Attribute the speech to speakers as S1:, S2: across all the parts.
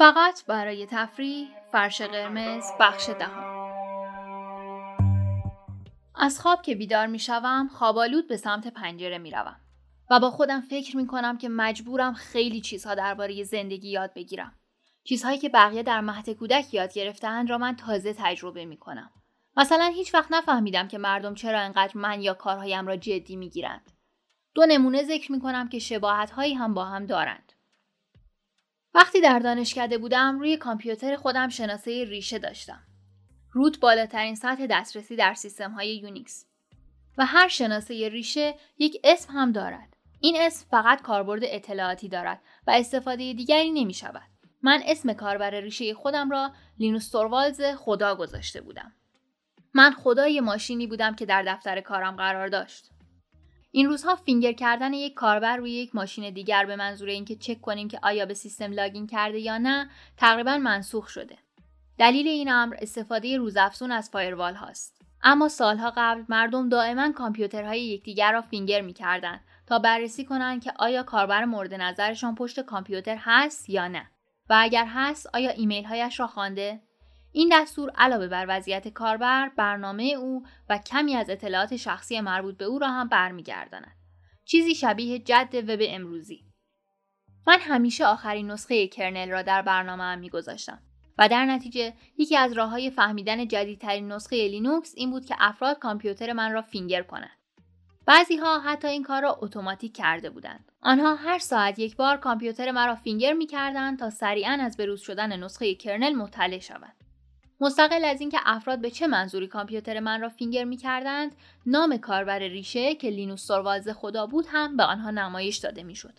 S1: فقط برای تفریح فرش قرمز بخش دهم از خواب که بیدار می شوم خوابالود به سمت پنجره می روم و با خودم فکر می کنم که مجبورم خیلی چیزها درباره زندگی یاد بگیرم. چیزهایی که بقیه در مهد کودک یاد گرفتهاند را من تازه تجربه می کنم. مثلا هیچ وقت نفهمیدم که مردم چرا انقدر من یا کارهایم را جدی می گیرند. دو نمونه ذکر می کنم که شباهت هایی هم با هم دارند. وقتی در دانشکده بودم روی کامپیوتر خودم شناسه ریشه داشتم. root بالاترین سطح دسترسی در سیستم های یونیکس و هر شناسه ریشه یک اسم هم دارد. این اسم فقط کاربرد اطلاعاتی دارد و استفاده دیگری نمی شود. من اسم کاربر ریشه خودم را لینوس توروالز خدا گذاشته بودم. من خدای ماشینی بودم که در دفتر کارم قرار داشت. این روزها finger کردن یک کاربر روی یک ماشین دیگر به منظور اینکه چک کنیم که آیا به سیستم login کرده یا نه تقریبا منسوخ شده. دلیل این امر استفاده روزافزون از فایروال هاست. اما سالها قبل مردم دائما کامپیوترهای یکدیگر را فینگر می‌کردند تا بررسی کنند که آیا کاربر مورد نظرشان پشت کامپیوتر هست یا نه و اگر هست آیا ایمیل هایش را خوانده این دستور علاوه بر وضعیت کاربر برنامه او و کمی از اطلاعات شخصی مربوط به او را هم برمیگرداند چیزی شبیه جد وب امروزی من همیشه آخرین نسخه kernel را در برنامه ام میگذاشتم و در نتیجه یکی از راه های فهمیدن جدیدترین نسخه لینوکس این بود که افراد کامپیوتر من را finger کنند بعضی ها حتی این کار را اتوماتیک کرده بودند. آنها هر ساعت یک بار کامپیوتر مرا finger می کردند تا سریعا از بروز شدن نسخه kernel مطلع شوند. مستقل از اینکه افراد به چه منظوری کامپیوتر من را finger می کردند، نام کاربر ریشه که لینوس توروالز خدا بود هم به آنها نمایش داده می شد.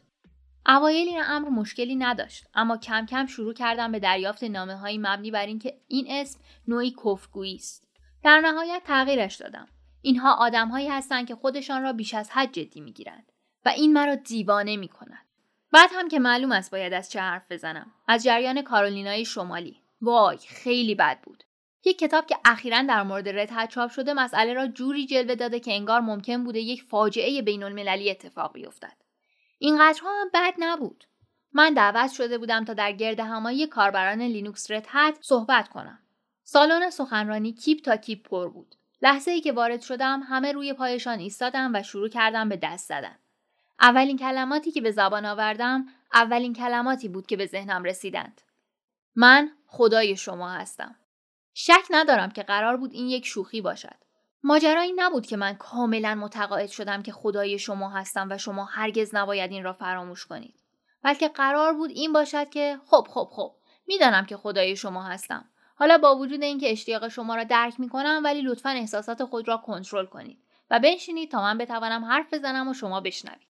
S1: اوایل این امر مشکلی نداشت اما کم کم شروع کردم به دریافت نامه هایی مبنی بر اینکه این اسم نوعی کفرگویی است در نهایت تغییرش دادم اینها آدمهایی هستند که خودشان را بیش از حد جدی می‌گیرند و این مرا دیوانه می کند. بعد هم که معلوم است باید از چه حرف بزنم از جریان کارولینای شمالی وای خیلی بد بود. یک کتاب که اخیرا در مورد رد چاپ شده مسئله را جوری جلوه داده که انگار ممکن بوده یک فاجعه بین المللی اتفاق بیفتد. اینقدرها هم بد نبود. من دعوت شده بودم تا در گرد همایی کاربران لینوکس رد صحبت کنم. سالن سخنرانی کیپ تا کیپ پر بود. لحظه ای که وارد شدم همه روی پایشان ایستادند و شروع کردند به دست زدن. اولین کلماتی که به زبان آوردم اولین کلماتی بود که به ذهنم رسیدند. من خدای شما هستم. شک ندارم که قرار بود این یک شوخی باشد. ماجرا این نبود که من کاملا متقاعد شدم که خدای شما هستم و شما هرگز نباید این را فراموش کنید. بلکه قرار بود این باشد که خب خب خب می‌دانم که خدای شما هستم. حالا با وجود اینکه اشتیاق شما را درک می کنم ولی لطفا احساسات خود را کنترل کنید و بنشینید تا من بتوانم حرف بزنم و شما بشنوید.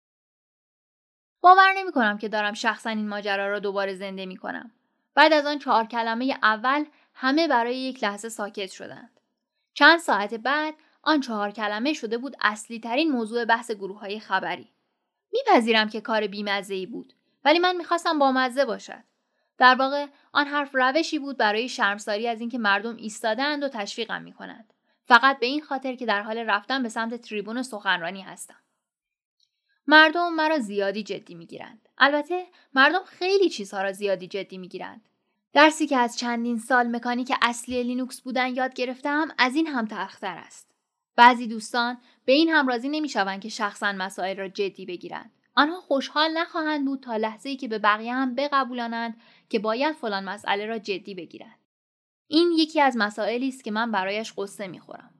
S1: باور نمی کنم که دارم شخصا این ماجرا را دوباره زنده می کنم. بعد از آن چهار کلمه اول همه برای یک لحظه ساکت شدند. چند ساعت بعد آن چهار کلمه شده بود اصلی ترین موضوع بحث گروه های خبری. میپذیرم که کار بیمزه بود ولی من می‌خواستم بامزه باشد. در واقع آن حرف روشی بود برای شرمساری از اینکه مردم ایستادند و تشویقم می‌کنند. فقط به این خاطر که در حال رفتن به سمت تریبون سخنرانی هستم. مردم مرا زیادی جدی می‌گیرند. البته مردم خیلی چیزها را زیادی جدی می‌گیرند. درسی که از چندین سال مکانیک اصلی لینوکس بودن یاد گرفتم از این هم تلختر است. بعضی دوستان به این هم راضی نمی‌شوند که شخصا مسائل را جدی بگیرند. آنها خوشحال نخواهند بود تا لحظه ای که به بقیه هم بقبولانند که باید فلان مسئله را جدی بگیرند. این یکی از مسائلی است که من برایش قصه می‌خورم.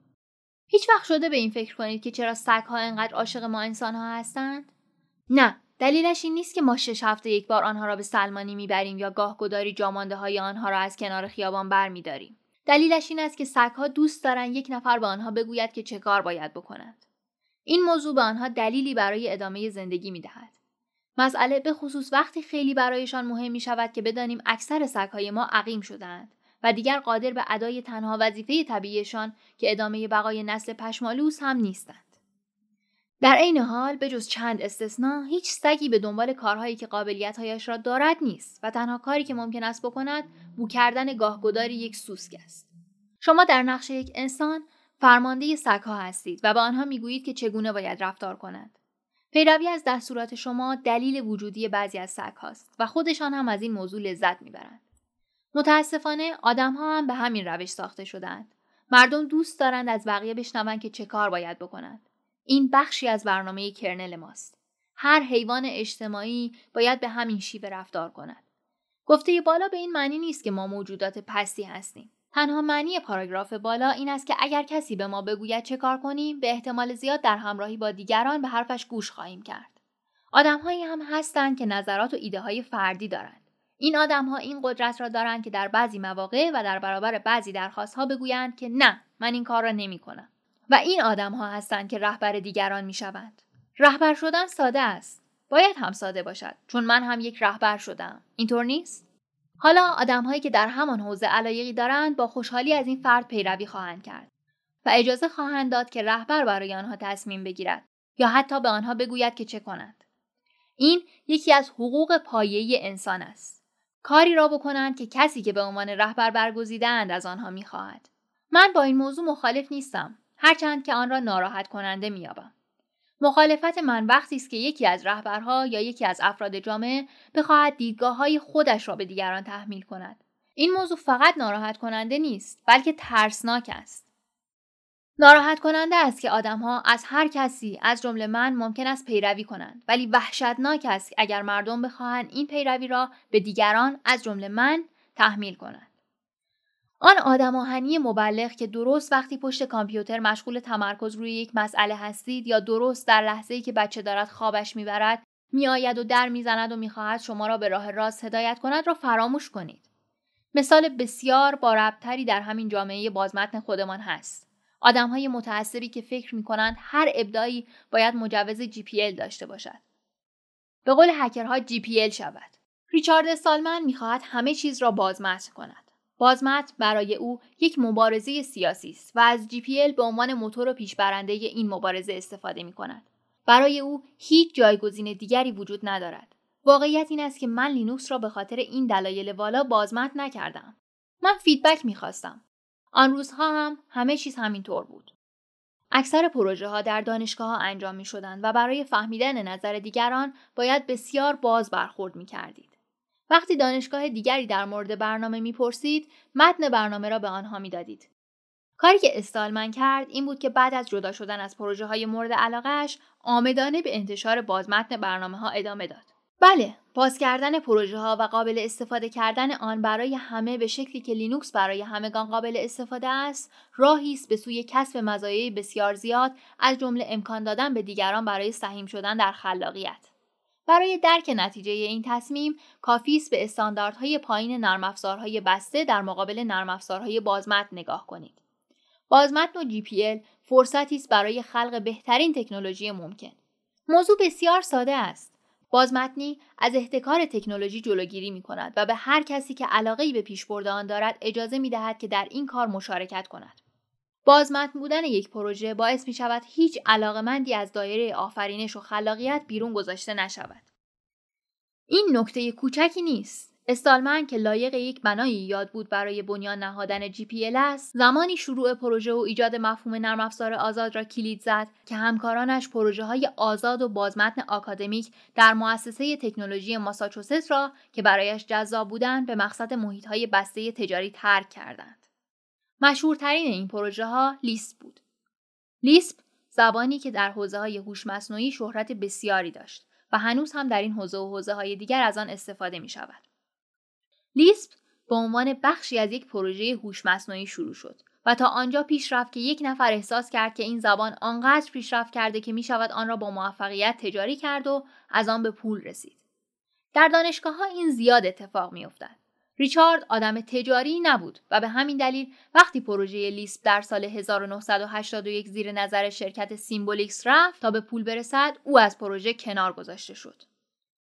S1: هیچ وقت شده به این فکر کنید که چرا سگها انقدر عاشق ما انسانها هستند؟ نه، دلیلش این نیست که ما شش هفته یک بار آنها را به سلمانی می‌بریم یا گاه گداری جامانده های آنها را از کنار خیابان برمیداریم. دلیلش این است که سگها دوست دارند یک نفر به آنها بگوید که چه کار باید بکنند. این موضوع به آنها دلیلی برای ادامه زندگی می‌دهد. مسئله به خصوص وقتی خیلی برایشان مهم می شود که بدانیم اکثر سگهای ما عقیم شدند و دیگر قادر به ادای تنها وظیفه طبیعیشان که ادامه بقای نسل پشمالوس هم نیستند. در عین حال به جز چند استثنا هیچ سگی به دنبال کارهایی که قابلیتهایش را دارد نیست و تنها کاری که ممکن است بکند بو کردن گاهگداری یک سوسک است. شما در نقش یک انسان فرمانده سگها هستید و به آنها می‌گویید که چگونه باید رفتار کنند. پیروی از دستورات شما دلیل وجودی بعضی از سگ هاست و خودشان هم از این موضوع لذت می‌برند. متاسفانه آدم ها هم به همین روش ساخته شدند. مردم دوست دارند از بقیه بشنوند که چه کار باید بکنند. این بخشی از برنامه کرنل ماست. هر حیوان اجتماعی باید به همین شیوه رفتار کند. گفته بالا به این معنی نیست که ما موجودات پستی هستیم. تنها معنی پاراگراف بالا این است که اگر کسی به ما بگوید چه کار کنیم به احتمال زیاد در همراهی با دیگران به حرفش گوش خواهیم کرد. آدمهایی هم هستند که نظرات و ایده های فردی دارند. این آدم ها این قدرت را دارند که در بعضی مواقع و در برابر بعضی درخواست ها بگویند که نه من این کار را نمی کنم. و این آدم ها هستند که رهبر دیگران می شوند. رهبر شدن ساده است. باید هم ساده باشد چون من هم یک رهبر شدم. اینطور نیست؟ حالا آدم هایی که در همان حوزه علایقی دارند با خوشحالی از این فرد پیروی خواهند کرد و اجازه خواهند داد که رهبر برای آنها تصمیم بگیرد یا حتی به آنها بگوید که چه کنند. این یکی از حقوق پایه‌ای انسان است. کاری را بکنند که کسی که به عنوان رهبر برگزیدهاند از آنها می‌خواهد. من با این موضوع مخالف نیستم هرچند که آن را ناراحت کننده مییابم. مخالفت من وقتی است که یکی از رهبرها یا یکی از افراد جامعه بخواهد دیدگاه های خودش را به دیگران تحمیل کند. این موضوع فقط ناراحت کننده نیست بلکه ترسناک است. ناراحت کننده است که آدمها از هر کسی از جمله من ممکن است پیروی کنند. ولی وحشتناک است اگر مردم بخواهند این پیروی را به دیگران از جمله من تحمیل کنند. آن آدم آهنی مبلغ که درست وقتی پشت کامپیوتر مشغول تمرکز روی یک مسئله هستید یا درست در لحظه ای که بچه دارد خوابش می‌برد میآید و در می‌زند و می‌خواهد شما را به راه راست هدایت کند را فراموش کنید. مثال بسیار با ربطری در همین جامعه بازمتن خودمان هست. آدم های متعصبی که فکر می کنند هر ابداعی باید مجوز GPL داشته باشد. به قول هکرها GPL شود. ریچارد سالمن می‌خواهد همه چیز را بازمتن کند. بازمت برای او یک مبارزه سیاسی است و از GPL به عنوان موتور و پیشبرنده این مبارزه استفاده می کند. برای او هیچ جایگزین دیگری وجود ندارد. واقعیت این است که من لینوکس را به خاطر این دلایل والا بازمتن نکردم. من feedback می‌خواستم. آن روزها هم همه چیز همینطور بود. اکثر پروژه ها در دانشگاه ها انجام می شدند و برای فهمیدن نظر دیگران باید بسیار باز برخورد می کردید. وقتی دانشگاه دیگری در مورد برنامه می‌پرسید متن برنامه را به آنها می‌دادید کاری که استالمن کرد این بود که بعد از جدا شدن از پروژه های مورد علاقه‌ش عامدانه به انتشار بازمتن برنامه ها ادامه داد بله باز کردن پروژه ها و قابل استفاده کردن آن برای همه به شکلی که لینوکس برای همگان قابل استفاده است راهی است به سوی کسب مزایای بسیار زیاد از جمله امکان دادن به دیگران برای سهیم شدن در خلاقیت برای درک نتیجه این تصمیم کافی است به استانداردهای پایین نرم افزارهای بسته در مقابل نرم افزارهای بازمتن نگاه کنید. بازمتن و GPL فرصتی است برای خلق بهترین تکنولوژی ممکن. موضوع بسیار ساده است. بازمتنی از احتکار تکنولوژی جلوگیری می کند و به هر کسی که علاقه به پیشبرد آن دارد اجازه می دهد که در این کار مشارکت کند. بازمتن بودن یک پروژه باعث می شود هیچ علاقمندی از دایره آفرینش و خلاقیت بیرون گذاشته نشود. این نکته کوچکی نیست. استالمن که لایق یک بنای یاد بود برای بنیان نهادن GPL است زمانی شروع پروژه و ایجاد مفهوم نرم افزار آزاد را کلید زد که همکارانش پروژه های آزاد و بازمتن آکادمیک در مؤسسه تکنولوژی ماساچوست را که برایش جذاب بودند به مقصد محیط های بسته تجاری ترک کردند مشهورترین این پروژه ها لیسپ بود. لیسپ زبانی که در حوزه های هوش مصنوعی شهرت بسیاری داشت و هنوز هم در این حوزه و حوزه های دیگر از آن استفاده می شود. لیسپ به عنوان بخشی از یک پروژه هوش مصنوعی شروع شد و تا آنجا پیش رفت که یک نفر احساس کرد که این زبان آنقدر پیشرفت کرده که می شود آن را با موفقیت تجاری کرد و از آن به پول رسید. در دانشگاه ها این زیاد اتفاق می افتد. ریچارد آدم تجاری نبود و به همین دلیل وقتی پروژه لیسپ در سال 1981 زیر نظر شرکت سیمبولیکس رفت تا به پول برسد او از پروژه کنار گذاشته شد.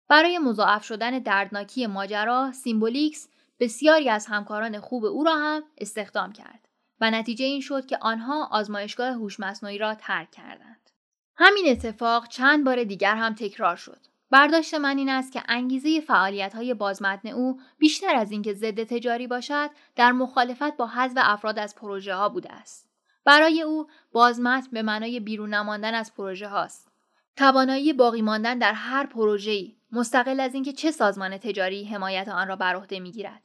S1: برای مضاعف شدن دردناکی ماجرا سیمبولیکس بسیاری از همکاران خوب او را هم استخدام کرد و نتیجه این شد که آنها آزمایشگاه هوش مصنوعی را ترک کردند. همین اتفاق چند بار دیگر هم تکرار شد. برداشت من این است که انگیزه فعالیت های بازمتن او بیشتر از اینکه ضد تجاری باشد در مخالفت با حذف افراد از پروژه ها بوده است. برای او بازمتن به معنای بیرون نماندن از پروژه هاست. توانایی باقی ماندن در هر پروژه‌ای مستقل از اینکه چه سازمان تجاری حمایت آن را بر عهده می‌گیرد.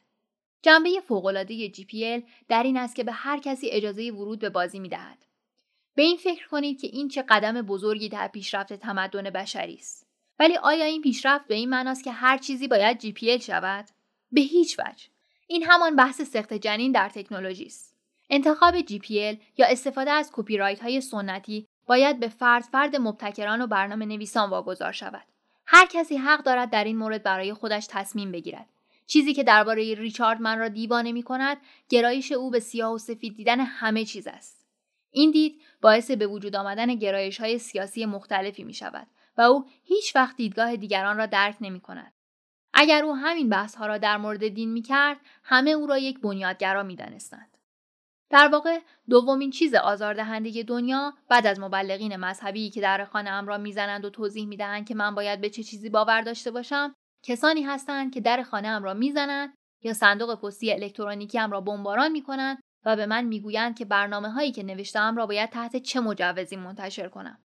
S1: جنبه فوق‌العاده GPL در این است که به هر کسی اجازه ورود به بازی می‌دهد. به این فکر کنید که این چه قدم بزرگی در پیشرفت تمدن بشری است. ولی آیا این پیشرفت به این معناست که هر چیزی باید GPL شود؟ به هیچ وجه. این همان بحث سخت جنین در تکنولوژی است. انتخاب GPL یا استفاده از کپی های سنتی باید به فرد فرد مبتکران و برنامه نویسان واگذار شود. هر کسی حق دارد در این مورد برای خودش تصمیم بگیرد. چیزی که درباره ریچارد من را دیوانه می کند گرایش او به سیاه و سفید دیدن همه چیز است. این دید باعث به وجود آمدن گرایش های سیاسی مختلفی می شود و او هیچ وقت دیدگاه دیگران را درک نمی کند. اگر او همین بحث ها را در مورد دین می کرد همه او را یک بنیادگرا می دانستند. در واقع دومین چیز آزاردهنده دنیا بعد از مبلغین مذهبی که در خانه ام را می‌زنند و توضیح می‌دهند که من باید به چه چیزی باور داشته باشم کسانی هستند که در خانه ام را می‌زنند یا صندوق پستی الکترونیکی ام را بمباران می‌کنند و به من می‌گویند که برنامه هایی که نوشتم را باید تحت چه مجوزی منتشر کنم.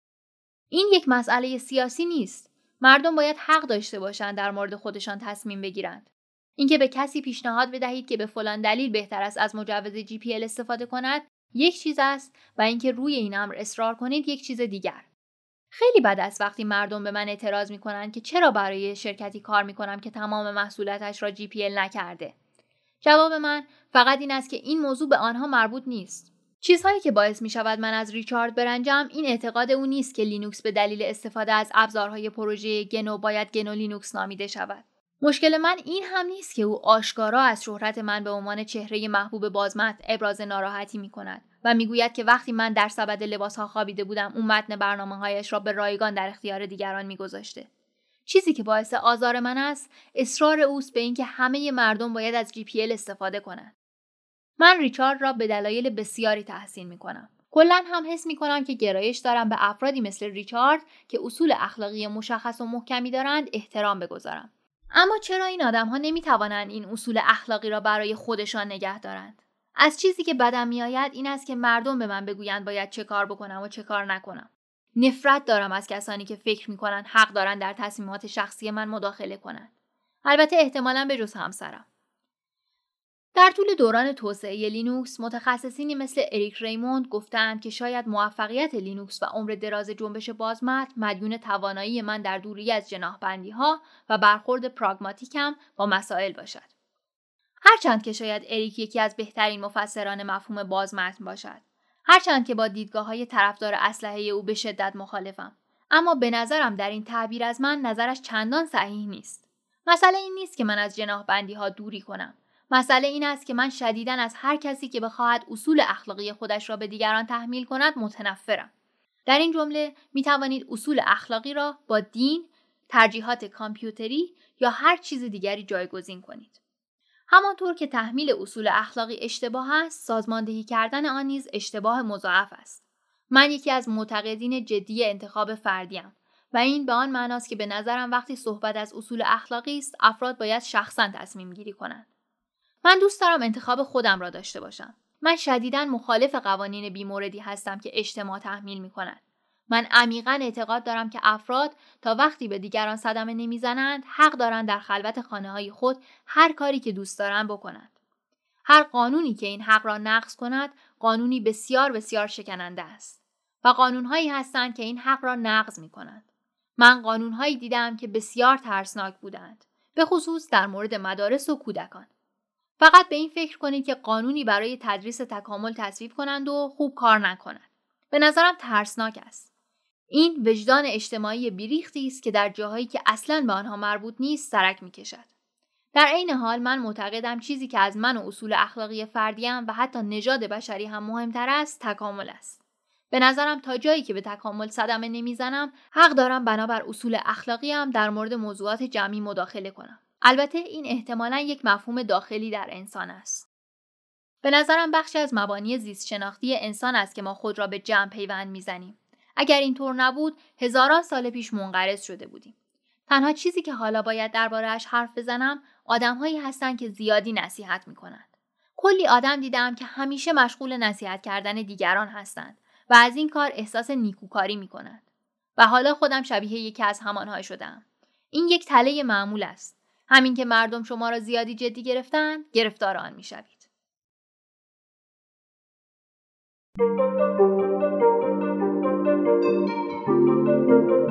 S1: این یک مسئله سیاسی نیست. مردم باید حق داشته باشند در مورد خودشان تصمیم بگیرند. اینکه به کسی پیشنهاد بدهید که به فلان دلیل بهتر است از مجوز جی پی استفاده کند یک چیز است و اینکه روی این امر اصرار کنید یک چیز دیگر. خیلی بد است وقتی مردم به من اعتراض می کنند که چرا برای شرکتی کار می کنم که تمام محصولاتش را GPL نکرده. جواب من فقط این است که این موضوع به آنها مربوط نیست. چیزهایی که باعث می شود من از ریچارد برنجم این اعتقاد او نیست که لینوکس به دلیل استفاده از ابزارهای پروژه گنو باید گنو لینوکس نامیده شود. مشکل من این هم نیست که او آشکارا از شهرت من به عنوان چهره محبوب بازمتن ابراز ناراحتی می کند و می‌گوید که وقتی من در سبد لباس ها خوابیده بودم او متن برنامه هایش را به رایگان در اختیار دیگران میگذاشته چیزی که باعث آزار من است اصرار اوست به اینکه همه مردم باید از جی استفاده کنند من ریچارد را به دلایل بسیاری تحسین می کنم. کلا هم حس می کنم که گرایش دارم به افرادی مثل ریچارد که اصول اخلاقی مشخص و محکمی دارند احترام بگذارم. اما چرا این آدم ها نمی توانند این اصول اخلاقی را برای خودشان نگه دارند؟ از چیزی که بدم میآید این است که مردم به من بگویند باید چه کار بکنم و چه کار نکنم. نفرت دارم از کسانی که فکر می کنند حق دارند در تصمیمات شخصی من مداخله کنند. البته احتمالا به جز همسرم. در طول دوران توسعه لینوکس متخصصینی مثل اریک ریموند گفتند که شاید موفقیت لینوکس و عمر دراز جنبش بازمتن مدیون توانایی من در دوری از جناحبندی ها و برخورد پراگماتیکم با مسائل باشد. هرچند که شاید اریک یکی از بهترین مفسران مفهوم بازمتن باشد. هرچند که با دیدگاه های طرفدار اسلحه او به شدت مخالفم. اما به نظرم در این تعبیر از من نظرش چندان صحیح نیست. مسئله این نیست که من از جناحبندی ها دوری کنم. مسئله این است که من شدیدن از هر کسی که بخواهد اصول اخلاقی خودش را به دیگران تحمیل کند متنفرم. در این جمله می توانید اصول اخلاقی را با دین، ترجیحات کامپیوتری یا هر چیز دیگری جایگزین کنید. همانطور که تحمیل اصول اخلاقی اشتباه است، سازماندهی کردن آن نیز اشتباه مضاعف است. من یکی از معتقدین جدی انتخاب فردیم و این به آن معناست که به نظرم وقتی صحبت از اصول اخلاقی است، افراد باید شخصا تصمیم گیری کنند. من دوست دارم انتخاب خودم را داشته باشم. من شدیدا مخالف قوانین بیموردی هستم که اجتماع تحمیل می کند. من عمیقا اعتقاد دارم که افراد تا وقتی به دیگران صدمه نمی‌زنند حق دارند در خلوت خانه های خود هر کاری که دوست دارند بکنند. هر قانونی که این حق را نقض کند قانونی بسیار بسیار شکننده است و قانونهایی هستند که این حق را نقض می کنند. من قانونهایی دیدم که بسیار ترسناک بودند به خصوص در مورد مدارس و کودکان. فقط به این فکر کنید که قانونی برای تدریس تکامل تصویب کنند و خوب کار نکنند. به نظرم ترسناک است. این وجدان اجتماعی بیریختی است که در جاهایی که اصلا به آنها مربوط نیست سرک می کشد. در عین حال من معتقدم چیزی که از من و اصول اخلاقی فردیم و حتی نژاد بشری هم مهمتر است تکامل است. به نظرم تا جایی که به تکامل صدمه نمی‌زنم حق دارم بنابر اصول اخلاقیم در مورد موضوعات جمعی مداخله کنم. البته این احتمالا یک مفهوم داخلی در انسان است. به نظرم بخشی از مبانی زیست شناختی انسان است که ما خود را به جمع پیوند می‌زنیم. اگر اینطور نبود هزاران سال پیش منقرض شده بودیم. تنها چیزی که حالا باید دربارهش حرف بزنم آدمهایی هستند که زیادی نصیحت می‌کنند. کلی آدم دیدم که همیشه مشغول نصیحت کردن دیگران هستند و از این کار احساس نیکوکاری می‌کنند. و حالا خودم شبیه یکی از همانها شدم. این یک تله معمول است. همین که مردم شما را زیادی جدی گرفتن گرفتار آن می‌شوید
S2: Thank you.